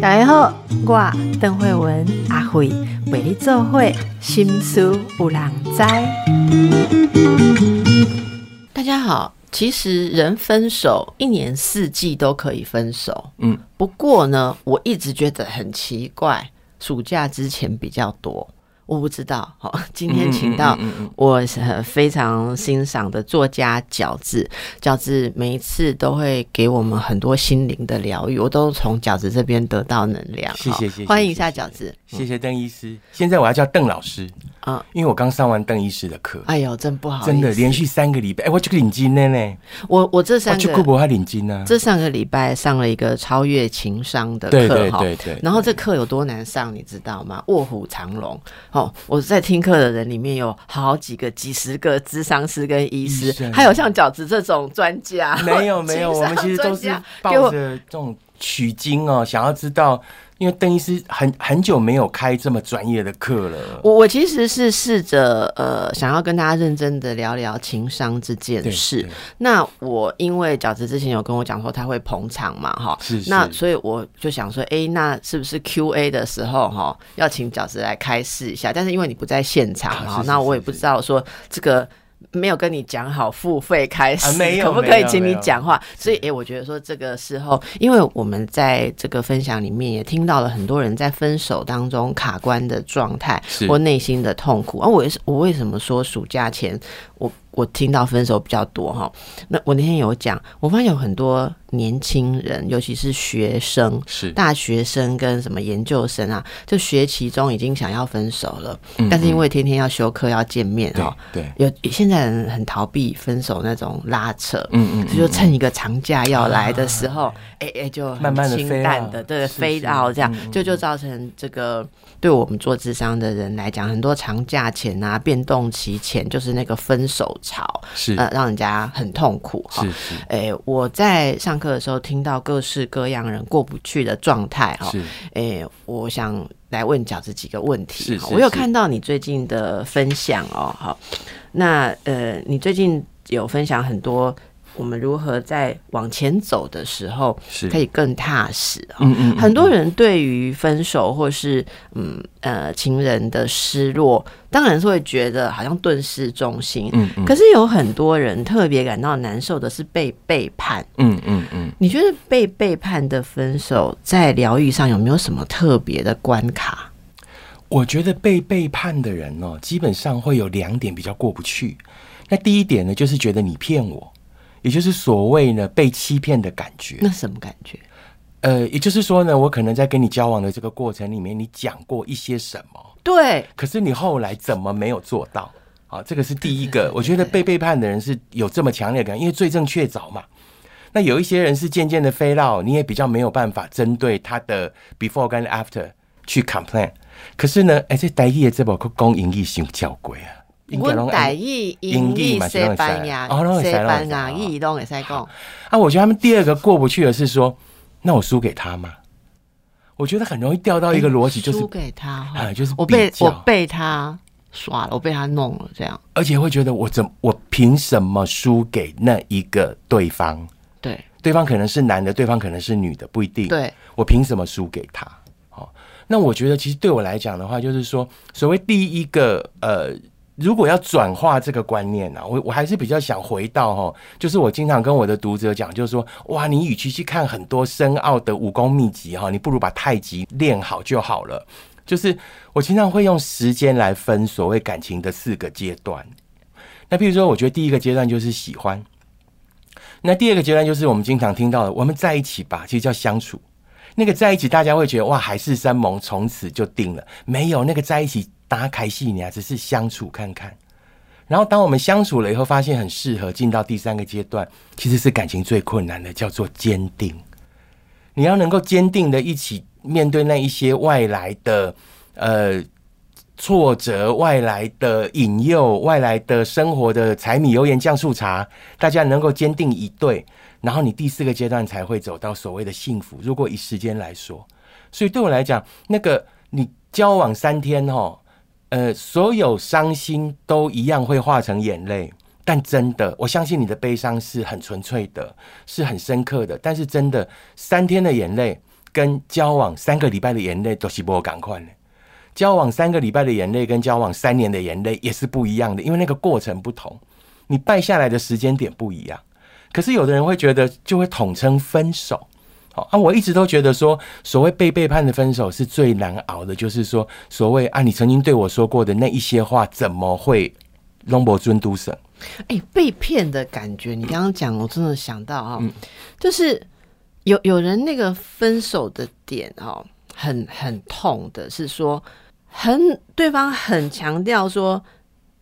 大家好，我邓慧文阿慧为你做会心思有人知。大家好，其实人分手一年四季都可以分手，嗯，不过呢，我一直觉得很奇怪，暑假之前比较多。我不知道，好，今天请到我非常欣赏的作家饺子，饺子每一次都会给我们很多心灵的疗愈，我都从饺子这边得到能量。谢谢，谢谢，欢迎一下饺子，谢谢邓医师。现在我要叫邓老师。啊，因为我刚上完邓医师的课，哎呦，真不好，真的连续三个礼拜，哎，我去领金了呢。我我这三个，去库博还领金呢。这上个礼拜上了一个超越情商的课，哈，对对。然后这课有多难上，你知道吗？卧虎藏龙。哦，我在听课的人里面有好几个、几十个智商师跟医师，还有像饺子这种专家。没有没有，我们其实都是抱着这种取经哦，想要知道。因为邓医师很很久没有开这么专业的课了。我我其实是试着呃，想要跟大家认真的聊聊情商这件事。那我因为饺子之前有跟我讲说他会捧场嘛，哈，是那所以我就想说，哎，那是不是 Q A 的时候哈，要请饺子来开示一下？但是因为你不在现场哈，那我也不知道说这个。没有跟你讲好付费开始，可不可以请你讲话？所以，哎，我觉得说这个时候，因为我们在这个分享里面也听到了很多人在分手当中卡关的状态或内心的痛苦。而我我为什么说暑假前我？我听到分手比较多哈，那我那天有讲，我发现有很多年轻人，尤其是学生，是。大学生跟什么研究生啊，就学期中已经想要分手了，但是因为天天要休课要见面哈，对，有现在人很逃避分手那种拉扯，嗯嗯，就趁一个长假要来的时候，哎哎，就慢慢的清淡的对飞到这样，就就造成这个对我们做智商的人来讲，很多长假前啊，变动期前就是那个分手。吵是呃，让人家很痛苦哈。是是，哎，我在上课的时候听到各式各样人过不去的状态哈。是，哎，我想来问饺子几个问题。是，我有看到你最近的分享哦，好，那呃，你最近有分享很多。我们如何在往前走的时候，可以更踏实？嗯嗯，很多人对于分手或是嗯呃情人的失落，当然是会觉得好像顿失重心。嗯嗯，可是有很多人特别感到难受的是被背叛。嗯嗯嗯，你觉得被背叛的分手在疗愈上有没有什么特别的关卡？我觉得被背叛的人哦，基本上会有两点比较过不去。那第一点呢，就是觉得你骗我。也就是所谓呢被欺骗的感觉，那什么感觉？呃，也就是说呢，我可能在跟你交往的这个过程里面，你讲过一些什么，对，可是你后来怎么没有做到？啊，这个是第一个。我觉得被背叛的人是有这么强烈感，因为罪证确凿嘛。那有一些人是渐渐的飞到，你也比较没有办法针对他的 before 跟 after 去 complain。可是呢，哎，这代义的这部公营义性较贵啊。我台语、英语、西班牙、西班牙语拢会使讲。啊，我觉得他们第二个过不去的是说，那我输给他吗？我觉得很容易掉到一个逻辑，就是输给他，啊，就是我被我被他耍了，我被他弄了，这样。而且会觉得我怎我凭什么输给那一个对方？对，对方可能是男的，对方可能是女的，不一定。对，我凭什么输给他？好，那我觉得其实对我来讲的话，就是说，所谓第一个呃。如果要转化这个观念呢，我我还是比较想回到哈，就是我经常跟我的读者讲，就是说，哇，你与其去看很多深奥的武功秘籍哈，你不如把太极练好就好了。就是我经常会用时间来分所谓感情的四个阶段。那比如说，我觉得第一个阶段就是喜欢，那第二个阶段就是我们经常听到的，我们在一起吧，其实叫相处。那个在一起，大家会觉得哇，海誓山盟，从此就定了。没有那个在一起。打开戏，你啊，只是相处看看。然后，当我们相处了以后，发现很适合，进到第三个阶段，其实是感情最困难的，叫做坚定。你要能够坚定的一起面对那一些外来的呃挫折、外来的引诱、外来的生活的柴米油盐酱醋茶，大家能够坚定以对，然后你第四个阶段才会走到所谓的幸福。如果以时间来说，所以对我来讲，那个你交往三天哦。呃，所有伤心都一样会化成眼泪，但真的，我相信你的悲伤是很纯粹的，是很深刻的。但是真的，三天的眼泪跟交往三个礼拜的眼泪都是不赶快的。交往三个礼拜的眼泪跟交往三年的眼泪也是不一样的，因为那个过程不同，你败下来的时间点不一样。可是有的人会觉得，就会统称分手。好啊，我一直都觉得说，所谓被背叛的分手是最难熬的，就是说，所谓啊，你曾经对我说过的那一些话，怎么会龙伯尊都省？哎，被骗的感觉，你刚刚讲，我真的想到啊，就是有有人那个分手的点哦，很很痛的，是说很对方很强调说。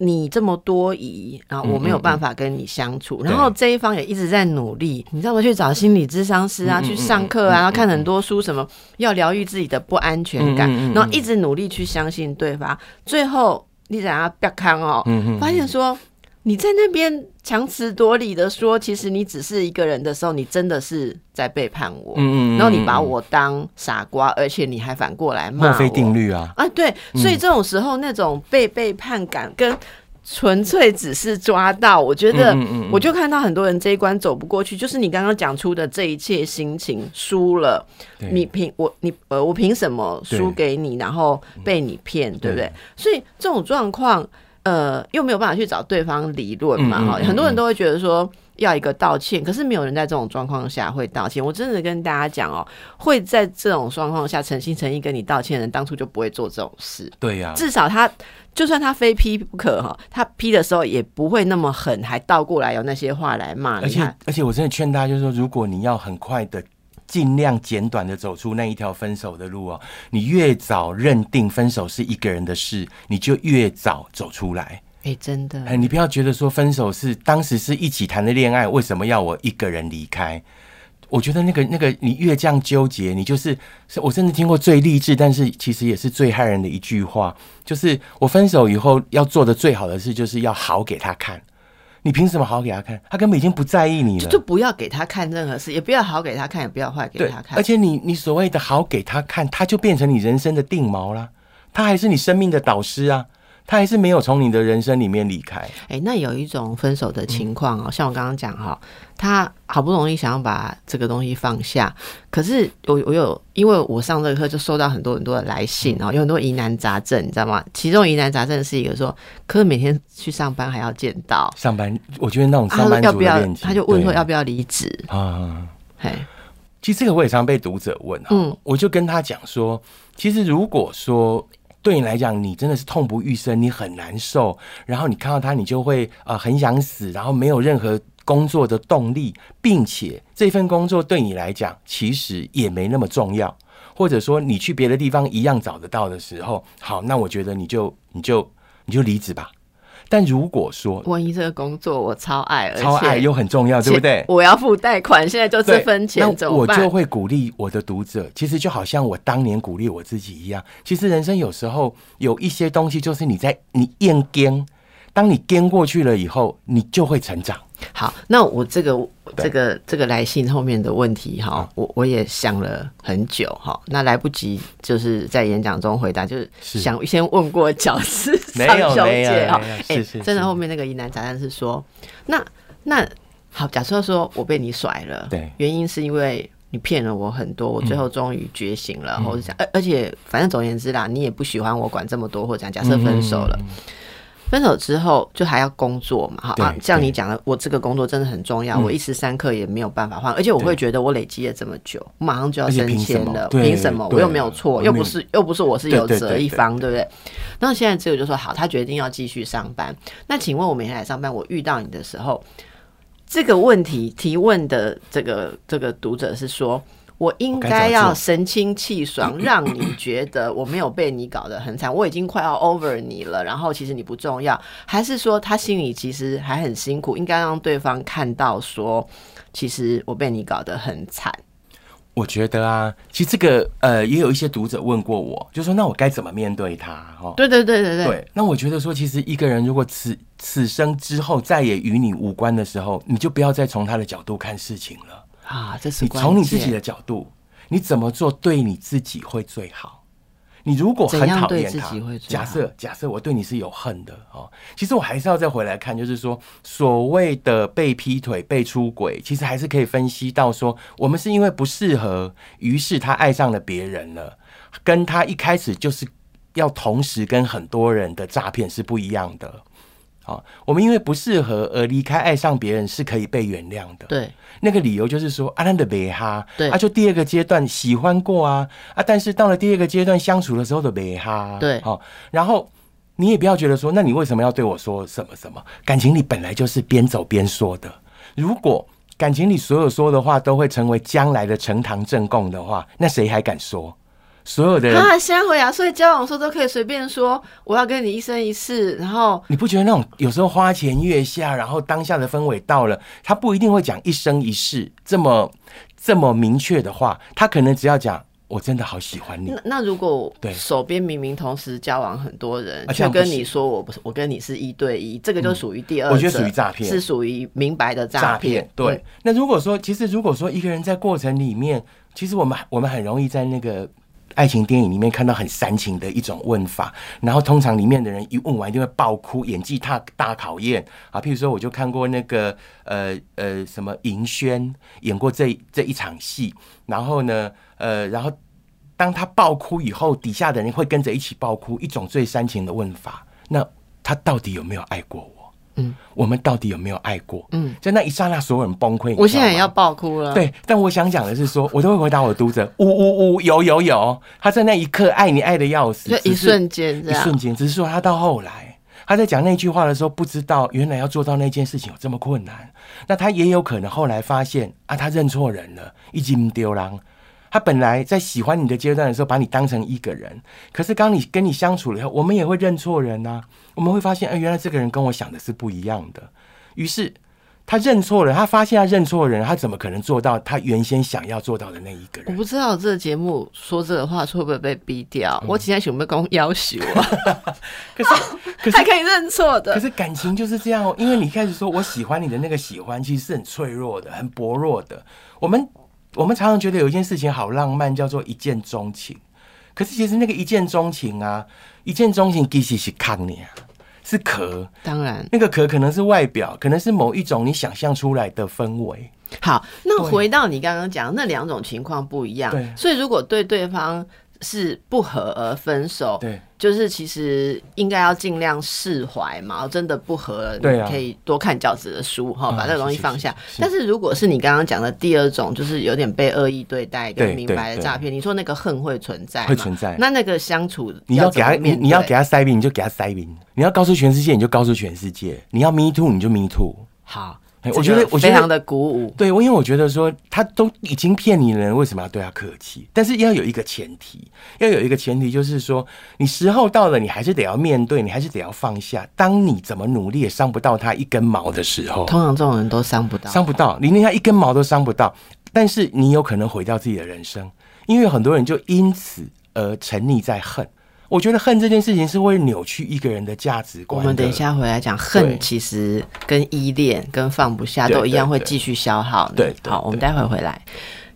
你这么多疑然后，我没有办法跟你相处。然后这一方也一直在努力，你知道吗？去找心理咨商师啊，去上课啊，然后看很多书，什么要疗愈自己的不安全感，然后一直努力去相信对方。最后你想要不要看哦？发现说你在那边强词夺理的说，其实你只是一个人的时候，你真的是在背叛我。嗯嗯。然后你把我当傻瓜，而且你还反过来骂墨菲定律啊！啊，对，所以这种时候那种被背叛感跟纯粹只是抓到，我觉得，我就看到很多人这一关走不过去，就是你刚刚讲出的这一切心情输了，你凭我你呃我凭什么输给你，然后被你骗，对不对？所以这种状况，呃，又没有办法去找对方理论嘛，哈，很多人都会觉得说。要一个道歉，可是没有人在这种状况下会道歉。我真的跟大家讲哦，会在这种状况下诚心诚意跟你道歉的人，当初就不会做这种事。对呀，至少他就算他非批不可哈，他批的时候也不会那么狠，还倒过来有那些话来骂。而且而且，我真的劝大家，就是说，如果你要很快的、尽量简短的走出那一条分手的路哦，你越早认定分手是一个人的事，你就越早走出来。哎，真的，哎，你不要觉得说分手是当时是一起谈的恋爱，为什么要我一个人离开？我觉得那个那个，你越这样纠结，你就是我甚至听过最励志，但是其实也是最害人的一句话，就是我分手以后要做的最好的事，就是要好给他看。你凭什么好给他看？他根本已经不在意你了，就不要给他看任何事，也不要好给他看，也不要坏给他看。而且你你所谓的好给他看，他就变成你人生的定锚了，他还是你生命的导师啊。他还是没有从你的人生里面离开。哎，那有一种分手的情况哦，像我刚刚讲哈，他好不容易想要把这个东西放下，可是我我有，因为我上这个课就收到很多很多的来信哦，有很多疑难杂症，你知道吗？其中疑难杂症是一个说，可是每天去上班还要见到上班，我觉得那种上班要不要，他就问说要不要离职啊？嘿，其实这个我也常被读者问嗯，我就跟他讲说，其实如果说。对你来讲，你真的是痛不欲生，你很难受。然后你看到他，你就会呃很想死，然后没有任何工作的动力，并且这份工作对你来讲其实也没那么重要，或者说你去别的地方一样找得到的时候，好，那我觉得你就你就你就离职吧。但如果说万一这个工作我超爱，超爱又很重要，对不对？我要付贷款，现在就这分钱，那我就会鼓励我的读者。其实就好像我当年鼓励我自己一样。其实人生有时候有一些东西，就是你在你硬跟，当你跟过去了以后，你就会成长。好，那我这个这个这个来信后面的问题哈，我我也想了很久哈，那来不及就是在演讲中回答，就是想先问过角色 张小姐哈，哎，真的后面那个疑难杂症是说，那那好，假设说我被你甩了，对，原因是因为你骗了我很多，我最后终于觉醒了，或者讲，而而且反正总而言之啦，你也不喜欢我管这么多，或者讲假设分手了。分手之后就还要工作嘛？哈，像你讲的，我这个工作真的很重要，我一时三刻也没有办法换，而且我会觉得我累积了这么久，我马上就要升迁了，凭什么？我又没有错，又不是又不是我是有责一方，对不对？那现在只有就说好，他决定要继续上班。那请问我每天来上班，我遇到你的时候，这个问题提问的这个这个读者是说。我应该要神清气爽，让你觉得我没有被你搞得很惨，我已经快要 over 你了。然后其实你不重要，还是说他心里其实还很辛苦？应该让对方看到说，其实我被你搞得很惨。我觉得啊，其实这个呃，也有一些读者问过我，就说那我该怎么面对他？哈，对对对对对。对，那我觉得说，其实一个人如果此此生之后再也与你无关的时候，你就不要再从他的角度看事情了。啊，这是你从你自己的角度，你怎么做对你自己会最好？你如果很讨厌他假设假设我对你是有恨的哦，其实我还是要再回来看，就是说所谓的被劈腿、被出轨，其实还是可以分析到说，我们是因为不适合，于是他爱上了别人了，跟他一开始就是要同时跟很多人的诈骗是不一样的。好，我们因为不适合而离开，爱上别人是可以被原谅的。对那个理由就是说，啊，他的美哈，对啊，就第二个阶段喜欢过啊，啊，但是到了第二个阶段相处的时候的美哈，对好、然后你也不要觉得说，那你为什么要对我说什么什么？感情里本来就是边走边说的，如果感情里所有说的话都会成为将来的呈堂证供的话，那谁还敢说？所有的人。啊，现在回啊，所以交往的时候都可以随便说我要跟你一生一世，然后你不觉得那种有时候花前月下，然后当下的氛围到了，他不一定会讲一生一世这么这么明确的话，他可能只要讲我真的好喜欢你。那，那如果对。手边明明同时交往很多人，啊这却跟你说我不是我跟你是一对一，这个就属于第二者，我觉得属于诈骗。是属于明白的诈骗。对。嗯，那如果说其实如果说一个人在过程里面，其实我们我们很容易在那个。爱情电影里面看到很煽情的一种问法，然后通常里面的人一问完一定会爆哭，演技大大考验啊。譬如说，我就看过那个呃呃什么银轩演过这这一场戏，然后呢呃然后当他爆哭以后，底下的人会跟着一起爆哭，一种最煽情的问法。那他到底有没有爱过我？嗯，我们到底有没有爱过？嗯，在那一刹那，所有人崩溃。我现在也要爆哭了。，对，但我想讲的是说，我都会回答我的读者，呜呜呜，有有有，他在那一刻爱你爱的要死，就一瞬间一瞬。间，只是说他到后来，他在讲那句话的时候，不知道原来要做到那件事情有这么困难。那他也有可能后来发现啊，他认错人了，已经丢狼。他本来在喜欢你的阶段的时候，把你当成一个人，可是当你跟你相处了以后，我们也会认错人呐、我们会发现，哎、原来这个人跟我想的是不一样的。于是他认错了，他发现他认错人，他怎么可能做到他原先想要做到的那一个人？我不知道这个节目说这个话会不会被逼嗯掉。我今天想不公要求啊，可是，可是还可以认错的可。是感情就是这样哦，因为你开始说我喜欢你的那个喜欢，其实是很脆弱的、很薄弱的。我们我们常常觉得有一件事情好浪漫，叫做一见钟情。可是其实那个一见钟情啊，一见钟情其实是看你啊，是壳。当然，那个壳可能是外表，可能是某一种你想象出来的氛围。好，那回到你刚刚讲那两种情况不一样对，所以如果对对方是不和而分手，对，就是其实应该要尽量释怀嘛，真的不合了，你可以多看教子的书哈，啊把这个东西放下。但是如果是你刚刚讲的第二种，就是有点被恶意对待跟明白的对诈骗，你说那个恨会存在吗，会存在。那那个相处你要给他，你你要给他塞饼，你就给他塞饼；你要告诉全世界，你就告诉全世界；你要 me too，你就 me too。好哎，我觉得我非常的鼓舞。对，我因为我觉得说他都已经骗你了，为什么要对他客气？但是要有一个前提，要有一个前提，就是说你时候到了，你还是得要面对，你还是得要放下。当你怎么努力也伤不到他一根毛的时候，通常这种人都伤不到，伤不到，你连他一根毛都伤不到，但是你有可能毁掉自己的人生，因为很多人就因此而沉溺在恨。我觉得恨这件事情是会扭曲一个人的价值观。我们等一下回来讲，恨其实跟依恋、跟放不下都一样会继续消耗你。对对好，我们待会回来。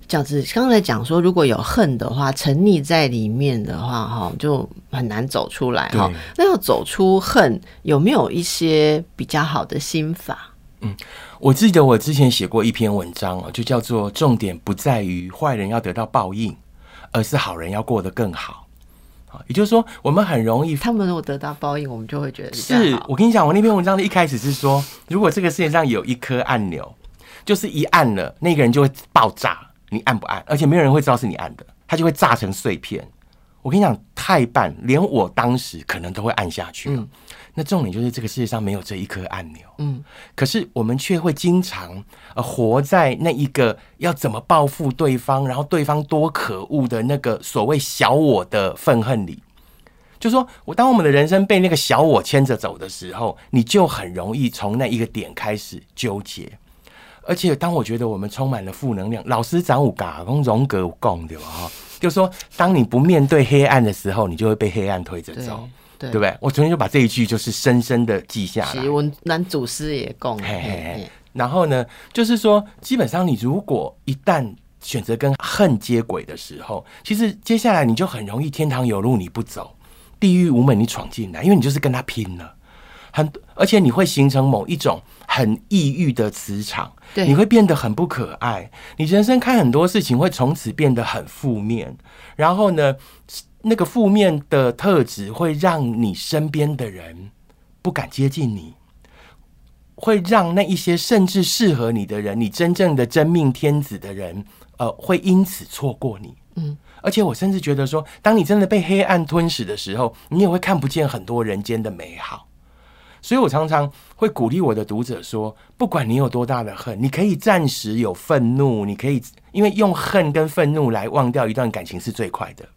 饺子刚才讲说，如果有恨的话，沉溺在里面的话，哈，就很难走出来哈。那要走出恨，有没有一些比较好的心法？嗯我记得我之前写过一篇文章哦，就叫做“重点不在于坏人要得到报应，而是好人要过得更好”。啊，也就是说，我们很容易他们如果得到报应，我们就会觉得是我跟你讲，我那篇文章的一开始是说，如果这个世界上有一颗按钮，就是一按了，那个人就会爆炸，你按不按？而且没有人会知道是你按的，它就会炸成碎片。我跟你讲，太棒，连我当时可能都会按下去了。嗯那重点就是这个世界上没有这一颗按钮，嗯，可是我们却会经常呃活在那一个要怎么报复对方，然后对方多可恶的那个所谓小我的愤恨里。就说我当我们的人生被那个小我牵着走的时候，你就很容易从那一个点开始纠结。而且当我觉得我们充满了负能量，老师长五嘎跟荣格共对吧？哈，就说当你不面对黑暗的时候，你就会被黑暗推着走，对。对不对？我昨天就把这一句就是深深的记下来。我男祖师也供，嘿嘿。嘿嘿。然后呢，就是说，基本上你如果一旦选择跟恨接轨的时候，其实接下来你就很容易天堂有路你不走，地狱无门你闯进来，因为你就是跟他拼了。很，而且你会形成某一种很抑郁的磁场，对。你会变得很不可爱，你人生看很多事情会从此变得很负面，然后呢，那个负面的特质会让你身边的人不敢接近你，会让那一些甚至适合你的人，你真正的真命天子的人，呃，会因此错过你。嗯，而且我甚至觉得说，当你真的被黑暗吞噬的时候，你也会看不见很多人间的美好。所以我常常会鼓励我的读者说，不管你有多大的恨，你可以暂时有愤怒，你可以因为用恨跟愤怒来忘掉一段感情是最快的。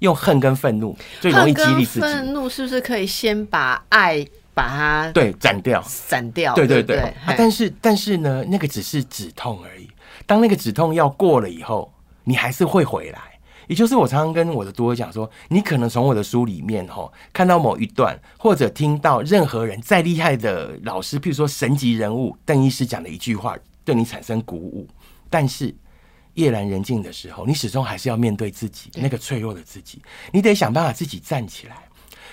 用恨跟愤怒最容易激励自己。愤怒是不是可以先把爱把它对斩掉？斩掉？对对对。但是但是呢，那个只是止痛而已。当那个止痛药过了以后，你还是会回来。也就是我常常跟我的读者讲说，你可能从我的书里面吼看到某一段，或者听到任何人再厉害的老师，譬如说神级人物邓医师讲的一句话，对你产生鼓舞。但是夜阑人静的时候，你始终还是要面对自己那个脆弱的自己，你得想办法自己站起来。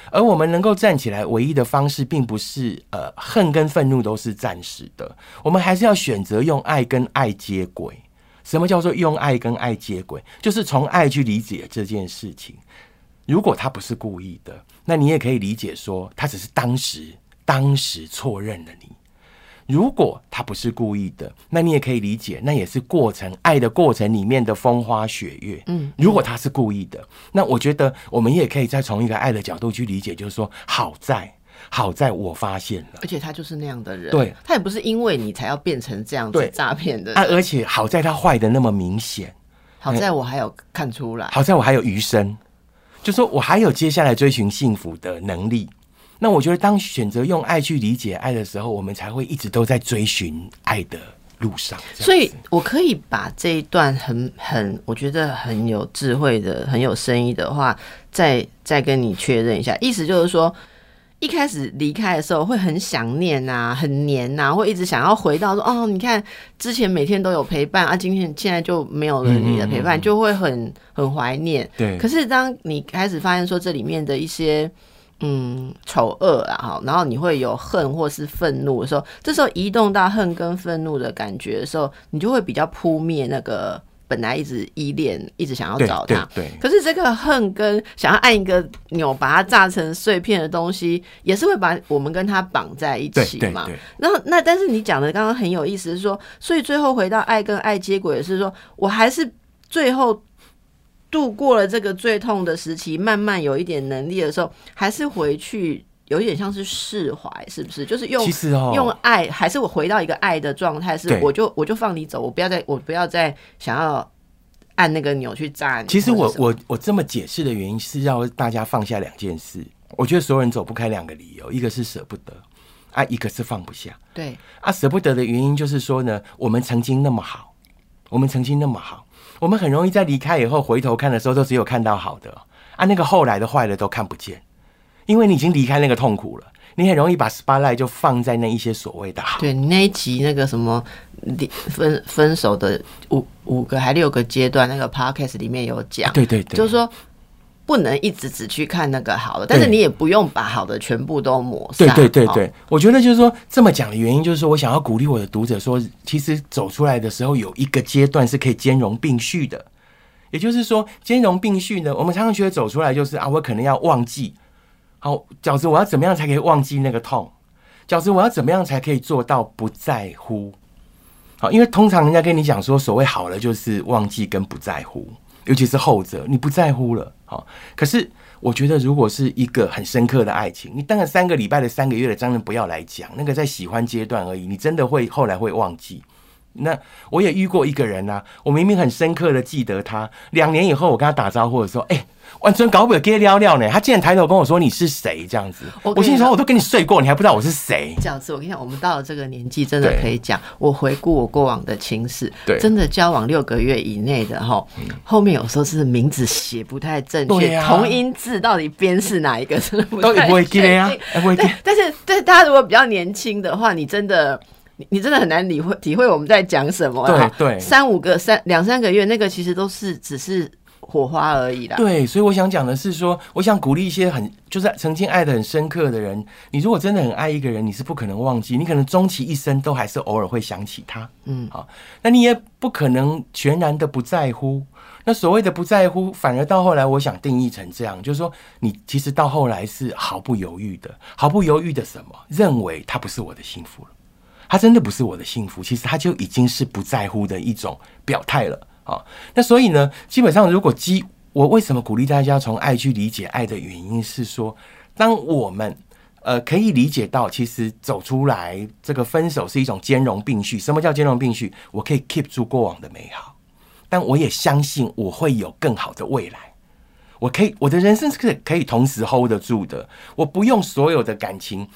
而我们能够站起来，唯一的方式，并不是呃恨跟愤怒都是暂时的，我们还是要选择用爱跟爱接轨。什么叫做用爱跟爱接轨？就是从爱去理解这件事情。如果他不是故意的，那你也可以理解说，他只是当时当时错认了你。如果他不是故意的，那你也可以理解，那也是过程爱的过程里面的风花雪月。嗯，如果他是故意的，那我觉得我们也可以再从一个爱的角度去理解，就是说，好在好在我发现了，而且他就是那样的人，对。他也不是因为你才要变成这样子诈骗的啊，而且好在他坏的那么明显，好在我还有看出来，好在我还有余生，就说我还有接下来追寻幸福的能力。那我觉得，当选择用爱去理解爱的时候，我们才会一直都在追寻爱的路上。所以我可以把这一段很很，我觉得很有智慧的、很有深意的话，再再跟你确认一下。意思就是说，一开始离开的时候会很想念啊，很黏呐、会一直想要回到说，哦，你看之前每天都有陪伴啊，今天现在就没有了你的陪伴，嗯嗯嗯就会很很怀念。对，可是当你开始发现说这里面的一些嗯丑恶啊，哈，然后你会有恨或是愤怒的时候，这时候移动到恨跟愤怒的感觉的时候，你就会比较扑灭那个本来一直依恋、一直想要找他。对对可是这个恨跟想要按一个钮把它炸成碎片的东西，也是会把我们跟他绑在一起嘛。然后那但是你讲的刚刚很有意思，是说，所以最后回到爱跟爱接轨，是说我还是最后度过了这个最痛的时期，慢慢有一点能力的时候，还是回去有一点像是释怀，是不是？就是用其实哦，用爱，还是我回到一个爱的状态，是我就我就放你走，我不要再我不要再想要按那个钮去炸你。其实我我我这么解释的原因是要大家放下两件事。我觉得所有人走不开两个理由，一个是舍不得啊，一个是放不下对啊。舍不得的原因就是说呢，我们曾经那么好，我们曾经那么好，我们很容易在离开以后回头看的时候，都只有看到好的。啊，那个后来的坏的都看不见，因为你已经离开那个痛苦了，你很容易把 spotlight 就放在那一些所谓的好。对，你那一集那个什么离分分手的五五个还六个阶段，那个 podcast 里面有讲，对对对，就是说不能一直只去看那个好的，但是你也不用把好的全部都抹杀。对对对，我觉得就是说这么讲的原因，就是说我想要鼓励我的读者说，其实走出来的时候有一个阶段是可以兼容并蓄的。也就是说，兼容并蓄呢，我们常常觉得走出来就是啊，我可能要忘记，好，饺子我要怎么样才可以忘记那个痛？饺子我要怎么样才可以做到不在乎？好，因为通常人家跟你讲说，所谓好了就是忘记跟不在乎，尤其是后者，你不在乎了。好，可是我觉得如果是一个很深刻的爱情，你当然三个礼拜的、三个月的，当然不要来讲，那个在喜欢阶段而已，你真的会后来会忘记。那我也遇过一个人呐、我明明很深刻的记得他，两年以后我跟他打招呼的时候，哎、完全搞不了给聊聊呢。他竟然抬头跟我说你是谁这样子，我我心里说我都跟你睡过，你还不知道我是谁。这样子，我跟你讲，我们到了这个年纪，真的可以讲。我回顾我过往的情史，对真的交往六个月以内的哈，后面有时候是名字写不太正确，啊同音字到底编是哪一个，真的不太都不会记得呀确定，哎不会但是对大家如果比较年轻的话，你真的你你真的很难理会体会我们在讲什么。对对，三五个三两三个月，那个其实都是只是。火花而已啦。对，所以我想讲的是说，我想鼓励一些很就是曾经爱的很深刻的人。你如果真的很爱一个人，你是不可能忘记，你可能终其一生都还是偶尔会想起他。嗯，好，那你也不可能全然的不在乎。那所谓的不在乎，反而到后来，我想定义成这样，就是说，你其实到后来是毫不犹豫的，毫不犹豫的什么，认为他不是我的幸福了，他真的不是我的幸福，其实他就已经是不在乎的一种表态了。啊，那所以呢，基本上如果基我为什么鼓励大家从爱去理解爱的原因是说，当我们呃可以理解到，其实走出来这个分手是一种兼容并蓄。什么叫兼容并蓄？我可以 keep 住过往的美好，但我也相信我会有更好的未来。我可以我的人生是可以同时 hold 得住的。我不用所有的感情，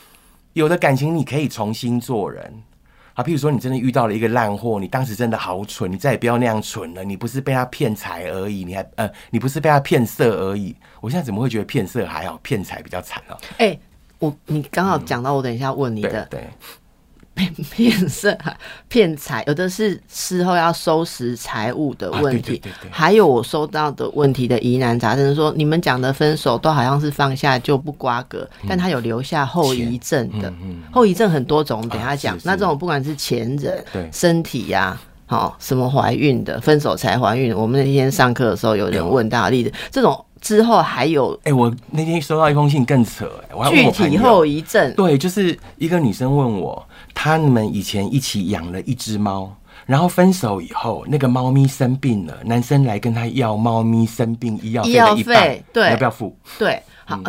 有的感情你可以重新做人。啊，譬如说，你真的遇到了一个烂货，你当时真的好蠢，你再也不要那样蠢了。你不是被他骗财而已，你还呃，你不是被他骗色而已。我现在怎么会觉得骗色还好，骗财比较惨啊？哎，我你刚好讲到，我等一下问你的。对。骗色、骗财，有的是事后要收拾财物的问题，还有我收到的问题的疑难杂症，说你们讲的分手都好像是放下就不瓜葛，但他有留下后遗症的，后遗症很多种，等下讲。那这种不管是前人、身体呀，好什么怀孕的，分手才怀孕，我们那天上课的时候有人问到例子，这种。之后还有，哎，我那天收到一封信更扯，哎，具体后遗症，对，就是一个女生问我，他们以前一起养了一只猫，然后分手以后，那个猫咪生病了，男生来跟他要猫咪生病医药费，对，要不要付？对。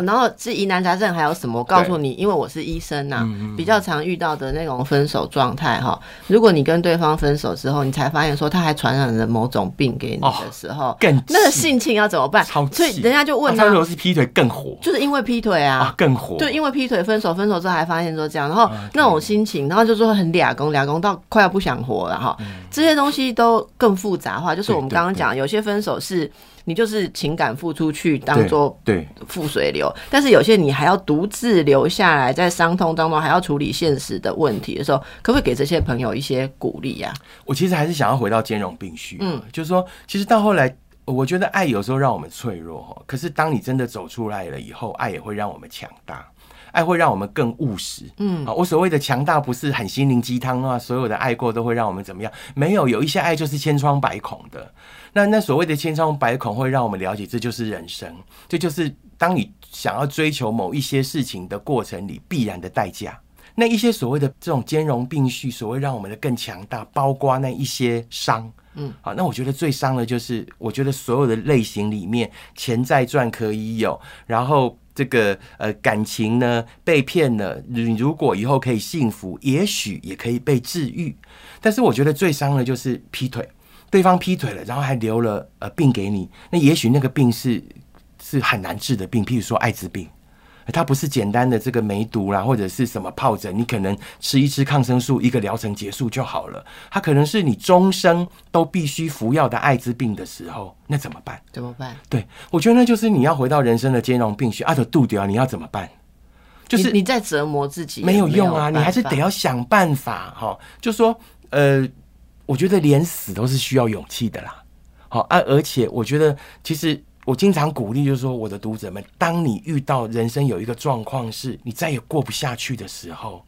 然后是疑难杂症，还有什么？我告诉你，因为我是医生呐，比较常遇到的那种分手状态哈。如果你跟对方分手之后，你才发现说他还传染了某种病给你的时候，更那个性情要怎么办？所以人家就问他，如果是劈腿更火，就是因为劈腿啊，更火。对因为劈腿分手，分手之后还发现说这样，然后那种心情，然后就说很俩公俩公到快要不想活了哈。这些东西都更复杂化，就是我们刚刚讲，有些分手是。你就是情感付出去当做对付水流，但是有些你还要独自留下来，在伤痛当中还要处理现实的问题的时候，可不可以给这些朋友一些鼓励呀？我其实还是想要回到兼容并蓄，嗯，就是说，其实到后来，我觉得爱有时候让我们脆弱，可是当你真的走出来了以后，爱也会让我们强大。爱会让我们更务实，嗯，啊，我所谓的强大不是很心灵鸡汤啊，所有的爱过都会让我们怎么样？没有，有一些爱就是千疮百孔的。那那所谓的千疮百孔会让我们了解，这就是人生，这就是当你想要追求某一些事情的过程里必然的代价。那一些所谓的这种兼容并蓄，所谓让我们的更强大，包括那一些伤，嗯，好，那我觉得最伤的就是，我觉得所有的类型里面，钱在赚可以有，然后。这个呃感情呢被骗了，你如果以后可以幸福，也许也可以被治愈。但是我觉得最伤的就是劈腿，对方劈腿了，然后还留了呃病给你，那也许那个病是是很难治的病，譬如说艾滋病。它不是简单的这个梅毒啦，或者是什么疱疹，你可能吃一吃抗生素，一个疗程结束就好了。它可能是你终生都必须服药的艾滋病的时候，那怎么办？怎么办？对，我觉得那就是你要回到人生的兼容并蓄，啊，的度掉，你要怎么办？就是你在折磨自己，没有用啊，你还是得要想办法哈。就说，呃，我觉得连死都是需要勇气的啦。好啊，而且我觉得其实。我经常鼓励，就是说，我的读者们，当你遇到人生有一个状况，是你再也过不下去的时候，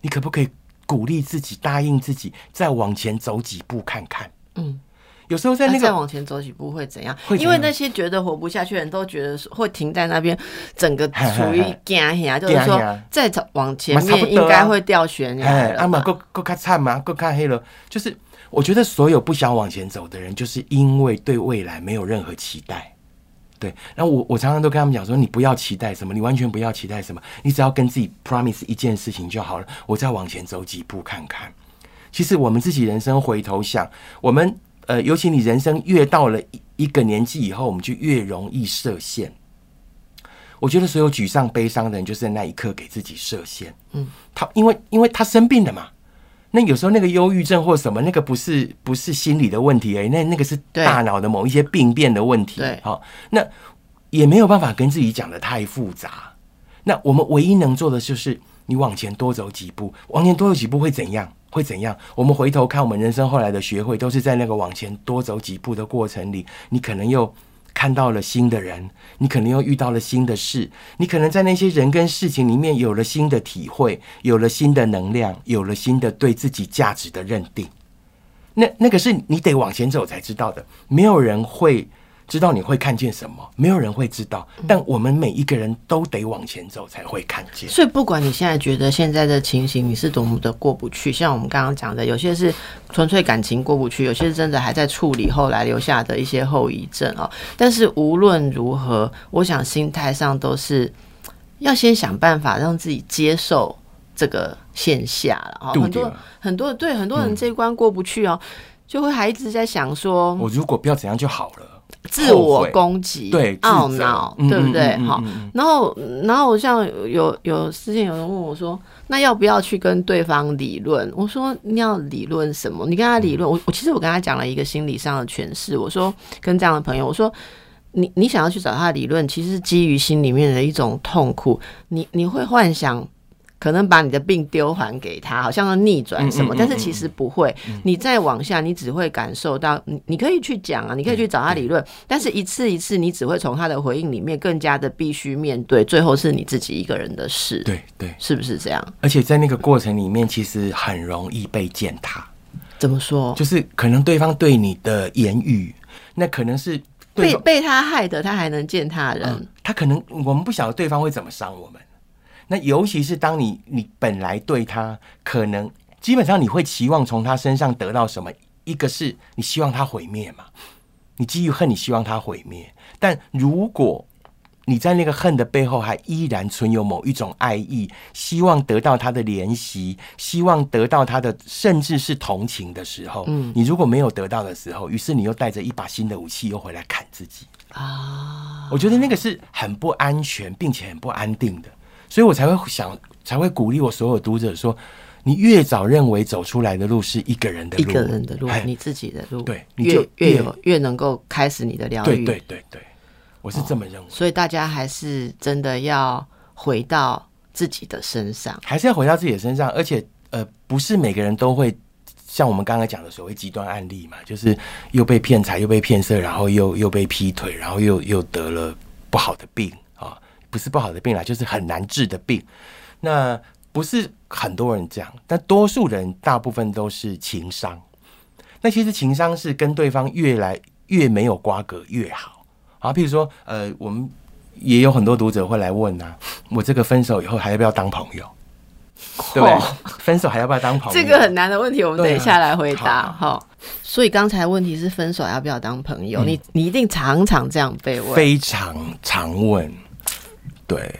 你可不可以鼓励自己，答应自己，再往前走几步看看？嗯，有时候在那个再往前走几步会怎样？因为那些觉得活不下去的人都觉得会停在那边，整个处于惊吓，就是说再往前面应该会掉悬崖。啊嘛，够够看惨嘛，够看黑了。就是我觉得所有不想往前走的人，就是因为对未来没有任何期待。对，然后我我常常都跟他们讲说，你不要期待什么，你完全不要期待什么，你只要跟自己 promise 一件事情就好了。我再往前走几步看看。其实我们自己人生回头想，我们呃，尤其你人生越到了一一个年纪以后，我们就越容易设限。我觉得所有沮丧、悲伤的人，就是在那一刻给自己设限。嗯，他因为因为他生病了嘛。那有时候那个忧郁症或什么，那个不是不是心理的问题哎，那那个是大脑的某一些病变的问题。对，好，那也没有办法跟自己讲的太复杂。那我们唯一能做的就是，你往前多走几步，往前多走几步会怎样？会怎样？我们回头看我们人生后来的学会，都是在那个往前多走几步的过程里，你可能又看到了新的人，你可能又遇到了新的事，你可能在那些人跟事情里面有了新的体会，有了新的能量，有了新的对自己价值的认定。那那个是你得往前走才知道的，没有人会。知道你会看见什么，没有人会知道，但我们每一个人都得往前走才会看见。所以，不管你现在觉得现在的情形你是多么的过不去，像我们刚刚讲的，有些是纯粹感情过不去，有些是真的还在处理后来留下的一些后遗症哦。但是无论如何，我想心态上都是要先想办法让自己接受这个现下了啊。很多很多对很多人这一关过不去哦，就会还一直在想说，我如果不要怎样就好了。自我攻击，对，懊恼，对不对？好，然后，然后，像有有私信有人问我说，那要不要去跟对方理论？我说你要理论什么？你跟他理论，我我其实我跟他讲了一个心理上的诠释。我说跟这样的朋友，我说你你想要去找他理论，其实是基于心里面的一种痛苦，你你会幻想。可能把你的病丢还给他，好像要逆转什么，但是其实不会。你再往下，你只会感受到，你你可以去讲啊，你可以去找他理论，但是一次一次，你只会从他的回应里面更加的必须面对，最后是你自己一个人的事。对对，是不是这样？而且在那个过程里面，其实很容易被践踏。怎么说？就是可能对方对你的言语，那可能是被被他害的，他还能践踏人。他可能我们不晓得对方会怎么伤我们。那尤其是当你你本来对他可能基本上你会期望从他身上得到什么？一个是你希望他毁灭嘛？你基于恨，你希望他毁灭。但如果你在那个恨的背后还依然存有某一种爱意，希望得到他的怜惜，希望得到他的甚至是同情的时候，嗯，你如果没有得到的时候，于是你又带着一把新的武器又回来砍自己啊！我觉得那个是很不安全，并且很不安定的。所以我才会想，才会鼓励我所有读者说：你越早认为走出来的路是一个人的路，一个人的路，你自己的路，对，你就越越越能够开始你的疗愈。对对对对，我是这么认为。所以大家还是真的要回到自己的身上，还是要回到自己的身上。而且，呃，不是每个人都会像我们刚刚讲的所谓极端案例嘛，就是又被骗财，又被骗色，然后又又被劈腿，然后又又得了不好的病。不是不好的病啦，就是很难治的病。那不是很多人这样，但多数人大部分都是情商。那其实情商是跟对方越来越没有瓜葛越好。啊，譬如说，呃，我们也有很多读者会来问啊，我这个分手以后还要不要当朋友？对不对？分手还要不要当朋友？这个很难的问题，我们等一下来回答。哈，所以刚才问题是分手要不要当朋友？你你一定常常这样被问，非常常问。对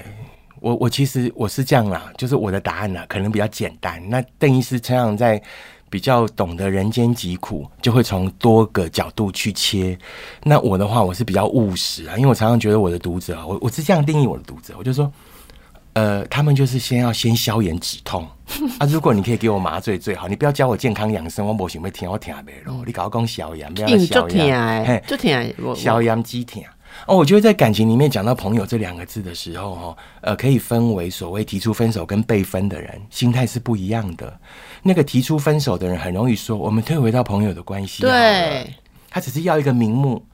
我，我其实我是这样啦，就是我的答案呢，可能比较简单。那邓医师常常在比较懂得人间疾苦，就会从多个角度去切。那我的话，我是比较务实啊，因为我常常觉得我的读者，我我是这样定义我的读者，我就说，呃，他们就是先要先消炎止痛 啊。如果你可以给我麻醉最好，你不要教我健康养生，我不想要听，我听没咯。你搞我讲消炎，不要消炎，嘿，就听消炎止痛。哦，我觉得在感情里面讲到朋友这两个字的时候，哈，呃，可以分为所谓提出分手跟被分的人，心态是不一样的。那个提出分手的人很容易说，我们退回到朋友的关系，对，他只是要一个名目，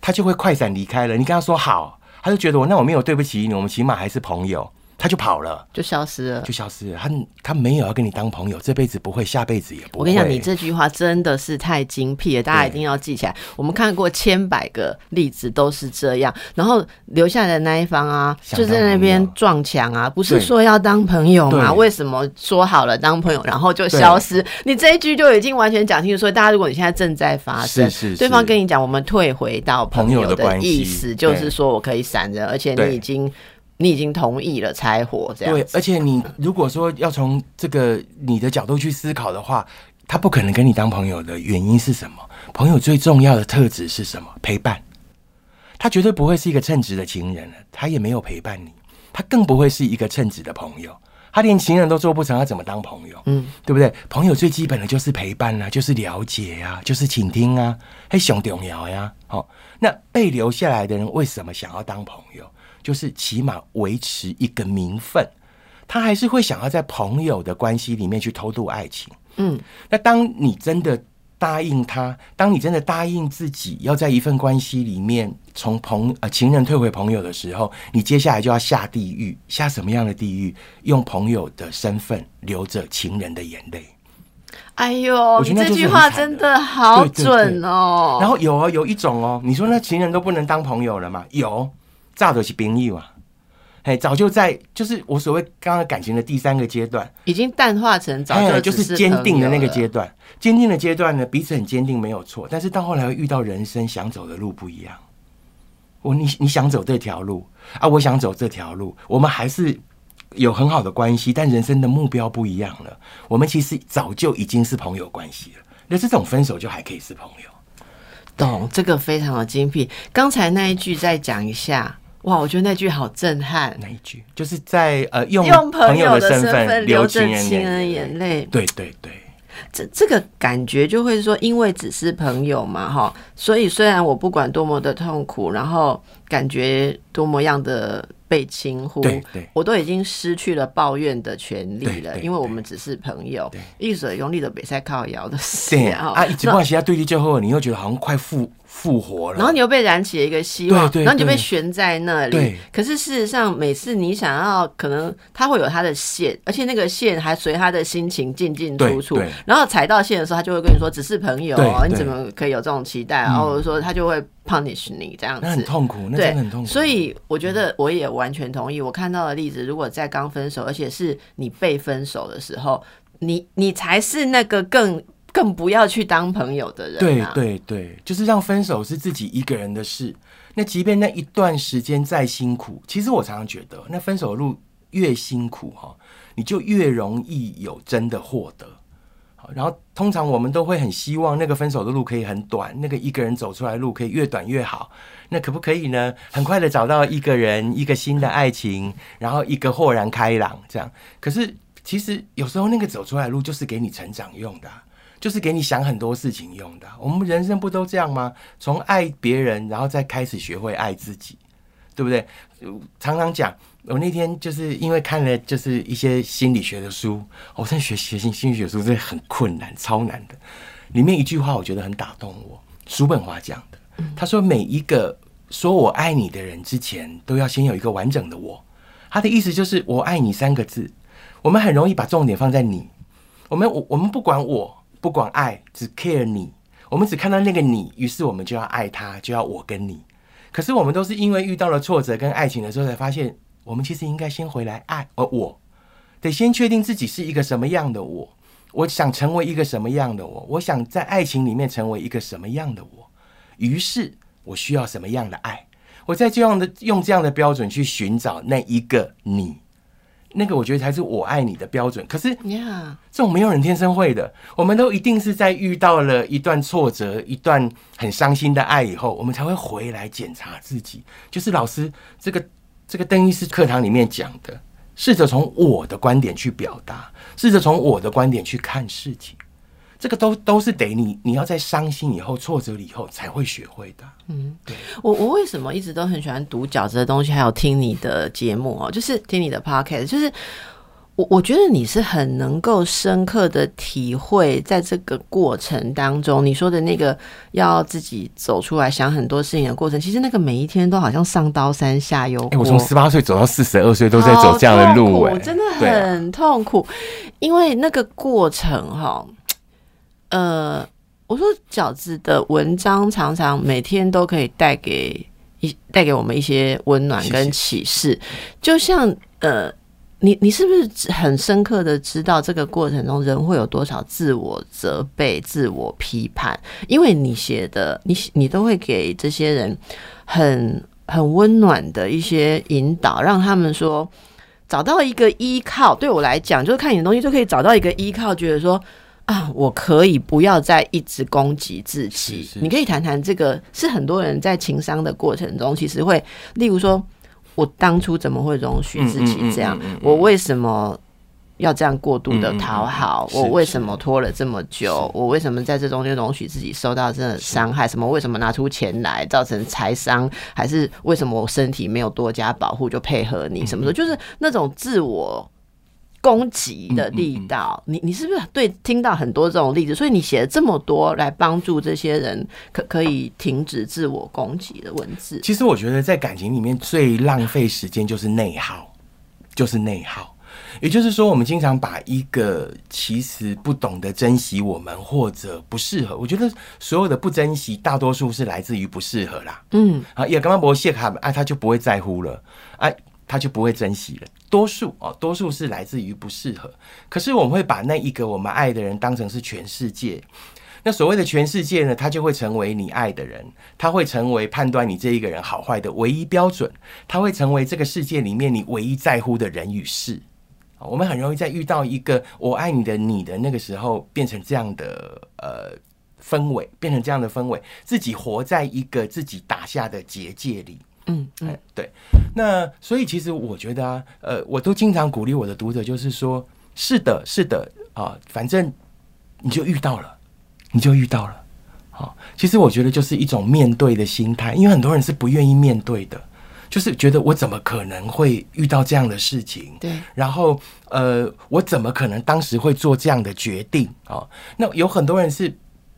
他就会快闪离开了。你跟他说好，他就觉得我那我没有对不起你，我们起码还是朋友。他就跑了，就消失了，就消失了。他他没有要跟你当朋友，这辈子不会，下辈子也不会。我跟你讲，你这句话真的是太精辟了，大家一定要记起来。我们看过千百个例子都是这样，然后留下来的那一方啊，就在那边撞墙啊，不是说要当朋友吗？为什么说好了当朋友，然后就消失？你这一句就已经完全讲清楚。所以大家，如果你现在正在发生，对方跟你讲，我们退回到朋友的意思，就是说我可以闪人，而且你已经。你已经同意了拆伙，这样对。而且你如果说要从这个你的角度去思考的话，他不可能跟你当朋友的原因是什么？朋友最重要的特质是什么？陪伴。他绝对不会是一个称职的情人了，他也没有陪伴你，他更不会是一个称职的朋友。他连情人都做不成，他怎么当朋友？嗯，对不对？朋友最基本的就是陪伴啊，就是了解啊，就是倾听啊，还熊重要呀。好，那被留下来的人为什么想要当朋友？就是起码维持一个名分，他还是会想要在朋友的关系里面去偷渡爱情。嗯，那当你真的答应他，当你真的答应自己要在一份关系里面从朋呃情人退回朋友的时候，你接下来就要下地狱，下什么样的地狱？用朋友的身份流着情人的眼泪。哎呦，你这句话真的好对对对准哦。然后有哦，有一种哦，你说那情人都不能当朋友了吗？有，炸的是朋友啊。哎，早就在，就是我所谓刚刚感情的第三个阶段，已经淡化成早哎，就是坚定的那个阶段。坚定的阶段呢，彼此很坚定没有错，但是到后来会遇到人生想走的路不一样。我你你想走这条路啊，我想走这条路，我们还是有很好的关系，但人生的目标不一样了。我们其实早就已经是朋友关系了，那这种分手就还可以是朋友。懂这个非常的精辟。刚才那一句再讲一下，哇，我觉得那句好震撼。那一句就是在呃用用朋友友的身身份流着情人情人眼眼泪，对对对，这这个感觉就会说，因为只是朋友嘛，哈，所以虽然我不管多么的痛苦，然后感觉多么样的被轻忽，我都已经失去了抱怨的权利了，因为我们只是朋友，一手用力的比赛靠摇的事对啊，啊，一直关系他对立之后，你又觉得好像快复复活了，然后你又被燃起了一个希望，然后你就被对悬在那里。对。可是事实上，每次你想要，可能它会有它的线，而且那个线还随他的心情进进出出。然后踩到线的时候，他就会跟你说只是朋友哦，你怎么可以有这种期待？啊？嗯。或者说他就会 punish 你这样那很。痛苦，那真的很痛苦。所以我觉得我也完全同意。我看到的例子，如果在刚分手，而且是你被分手的时候，你你才是那个更更不要去当朋友的人、啊。对对对，就是让分手是自己一个人的事。那即便那一段时间再辛苦，其实我常常觉得，那分手路越辛苦哈，你就越容易有真的获得。然后通常我们都会很希望那个分手的路可以很短，那个一个人走出来路可以越短越好。那可不可以呢？很快的找到一个人，一个新的爱情，然后一个豁然开朗这样。可是其实有时候那个走出来路就是给你成长用的、就是给你想很多事情用的。我们人生不都这样吗？从爱别人，然后再开始学会爱自己，对不对？常常讲，我那天就是因为看了就是一些心理学的书，我在学学心心理学书真的很困难，超难的。里面一句话我觉得很打动我，叔本华讲的，他说每一个说我爱你的人之前，都要先有一个完整的我。他的意思就是我爱你三个字，我们很容易把重点放在你，我们我我们不管我，不管爱，只 care 你，我们只看到那个你，于是我们就要爱他，就要我跟你。可是我们都是因为遇到了挫折跟爱情的时候，才发现我们其实应该先回来爱，而我。得先确定自己是一个什么样的我，我想成为一个什么样的我，我想在爱情里面成为一个什么样的我，于是我需要什么样的爱，我在这样的用这样的标准去寻找那一个你，那个我觉得才是我爱你的标准。可是呀这种没有人天生会的，我们都一定是在遇到了一段挫折、一段很伤心的爱以后，我们才会回来检查自己。就是老师这个这个邓医师课堂里面讲的，试着从我的观点去表达，试着从我的观点去看事情，这个都都是得你你要在伤心以后、挫折了以后才会学会的。嗯，对我我为什么一直都很喜欢读饺子的东西，还有听你的节目哦，就是听你的 podcast，就是我我觉得你是很能够深刻的体会，在这个过程当中，你说的那个要自己走出来想很多事情的过程，其实那个每一天都好像上刀山下油哎、锅。我从十八岁走到四十二岁都在走这样的路、哎，真的很痛苦，因为那个过程哈，呃，我说饺子的文章常常每天都可以带给一带给我们一些温暖跟启示，就像呃。你你是不是很深刻的知道这个过程中人会有多少自我责备、自我批判？因为你写的，你你都会给这些人很很温暖的一些引导，让他们说找到一个依靠。对我来讲，就是看你的东西就可以找到一个依靠，觉得说啊，我可以不要再一直攻击自己。是是你可以谈谈这个，是很多人在情商的过程中，其实会，例如说。我当初怎么会容许自己这样？我为什么要这样过度的讨好？我为什么拖了这么久？我为什么在这中间容许自己受到这伤害？什么？为什么拿出钱来造成财伤？还是为什么我身体没有多加保护就配合你？什么的？就是那种自我攻击的力道，你你是不是对听到很多这种例子？所以你写了这么多来帮助这些人可可以停止自我攻击的文字。其实我觉得在感情里面最浪费时间就是内耗，就是内耗。也就是说，我们经常把一个其实不懂得珍惜我们或者不适合，我觉得所有的不珍惜，大多数是来自于不适合啦。嗯，啊，也刚刚不谢卡，哎，他就不会在乎了，哎，他就不会珍惜了。多数哦，多数是来自于不适合。可是我们会把那一个我们爱的人当成是全世界。那所谓的全世界呢，他就会成为你爱的人，他会成为判断你这一个人好坏的唯一标准，他会成为这个世界里面你唯一在乎的人与事。我们很容易在遇到一个我爱你的你的那个时候，变成这样的呃氛围，变成这样的氛围，自己活在一个自己打下的结界里。嗯嗯，对。那所以其实我觉得啊，呃，我都经常鼓励我的读者，就是说，是的，是的啊，反正你就遇到了，你就遇到了。好，其实我觉得就是一种面对的心态，因为很多人是不愿意面对的。就是觉得我怎么可能会遇到这样的事情？对，然后呃，我怎么可能当时会做这样的决定啊？那有很多人是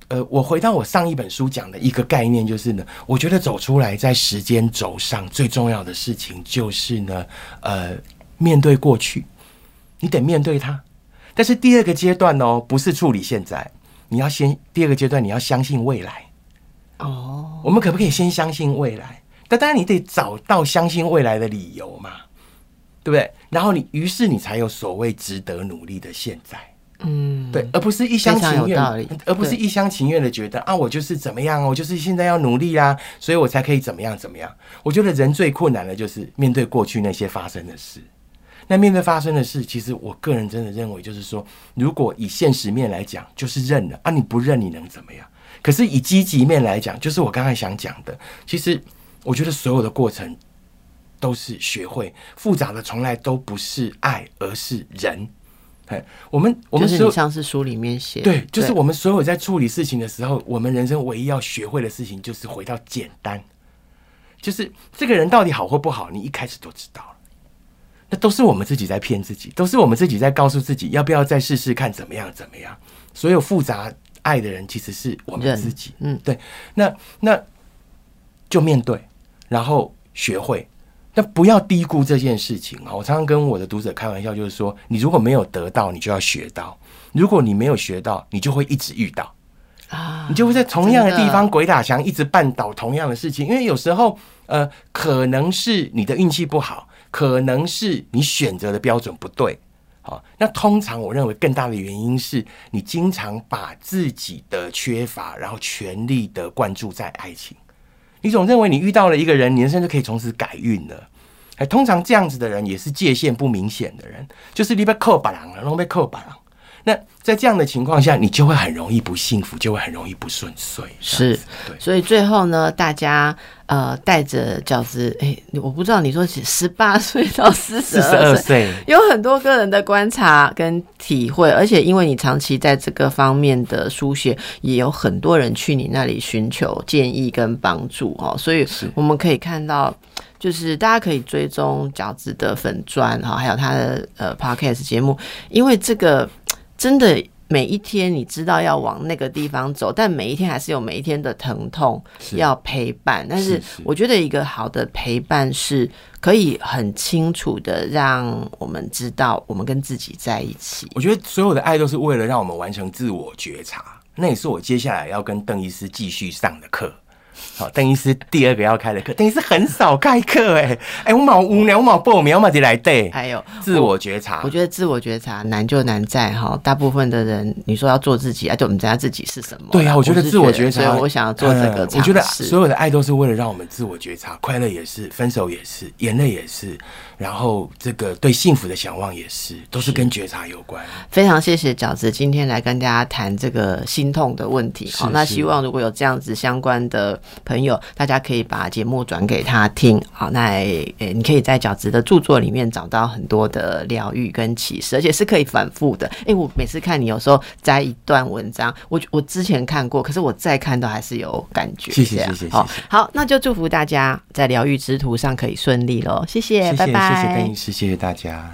呃，我回到我上一本书讲的一个概念，就是呢，我觉得走出来在时间轴上最重要的事情就是呢，呃，面对过去，你得面对它。但是第二个阶段哦，不是处理现在，你要先第二个阶段你要相信未来。哦，我们可不可以先相信未来？但当然，你得找到相信未来的理由嘛，对不对？然后你，于是你才有所谓值得努力的现在，嗯，对，而不是一厢情愿，而不是一厢情愿的觉得啊，我就是怎么样，我就是现在要努力啦，所以我才可以怎么样怎么样。我觉得人最困难的就是面对过去那些发生的事。那面对发生的事，其实我个人真的认为，就是说，如果以现实面来讲，就是认了啊，你不认你能怎么样？可是以积极面来讲，就是我刚才想讲的，其实。我觉得所有的过程都是学会复杂的，从来都不是爱，而是人。哎，我们我们是像是书里面写，对，就是我们所有在处理事情的时候，我们人生唯一要学会的事情，就是回到简单。就是这个人到底好或不好，你一开始都知道了。那都是我们自己在骗自己，都是我们自己在告诉自己，要不要再试试看怎么样怎么样。所有复杂爱的人，其实是我们自己。嗯，对。那那就面对。然后学会，但不要低估这件事情啊！我常常跟我的读者开玩笑，就是说，你如果没有得到，你就要学到；如果你没有学到，你就会一直遇到啊！你就会在同样的地方鬼打墙，一直绊倒同样的事情。因为有时候，呃，可能是你的运气不好，可能是你选择的标准不对。好，那通常我认为更大的原因是你经常把自己的缺乏，然后全力的灌注在爱情。你总认为你遇到了一个人，你人生就可以从此改运了。哎，通常这样子的人也是界限不明显的人，就是你被扣把郎了，然后被扣把郎。那在这样的情况下，你就会很容易不幸福，就会很容易不顺遂。是，对。所以最后呢，大家呃带着饺子，哎，我不知道你说十八岁到四十二岁，有很多个人的观察跟体会，而且因为你长期在这个方面的书写，也有很多人去你那里寻求建议跟帮助哦，所以我们可以看到，就是大家可以追踪饺子的粉砖哈，还有他的呃 podcast 节目，因为这个。真的每一天你知道要往那个地方走，但每一天还是有每一天的疼痛要陪伴。但是我觉得一个好的陪伴是可以很清楚的让我们知道我们跟自己在一起。我觉得所有的爱都是为了让我们完成自我觉察，那也是我接下来要跟邓医师继续上的课。好，邓医师第二个要开的课，邓医师很少开课哎，哎，我冇无聊，我冇报名，我冇得来对。还有自我觉察，我觉得自我觉察难就难在哈，大部分的人你说要做自己啊，就我们知道自己是什么。对啊，我觉得自我觉察，我想要做这个。我觉得所有的爱都是为了让我们自我觉察，快乐也是，分手也是，眼泪也是。然后，这个对幸福的向往也是，都是跟觉察有关。非常谢谢饺子今天来跟大家谈这个心痛的问题。好，那希望如果有这样子相关的朋友，大家可以把节目转给他听。好，那诶，你可以在饺子的著作里面找到很多的疗愈跟启示，而且是可以反复的。哎，我每次看你有时候摘一段文章，我我之前看过，可是我再看都还是有感觉。谢谢谢谢。好，好，那就祝福大家在疗愈之途上可以顺利喽。谢谢，拜拜。谢谢邓医师，谢谢大家。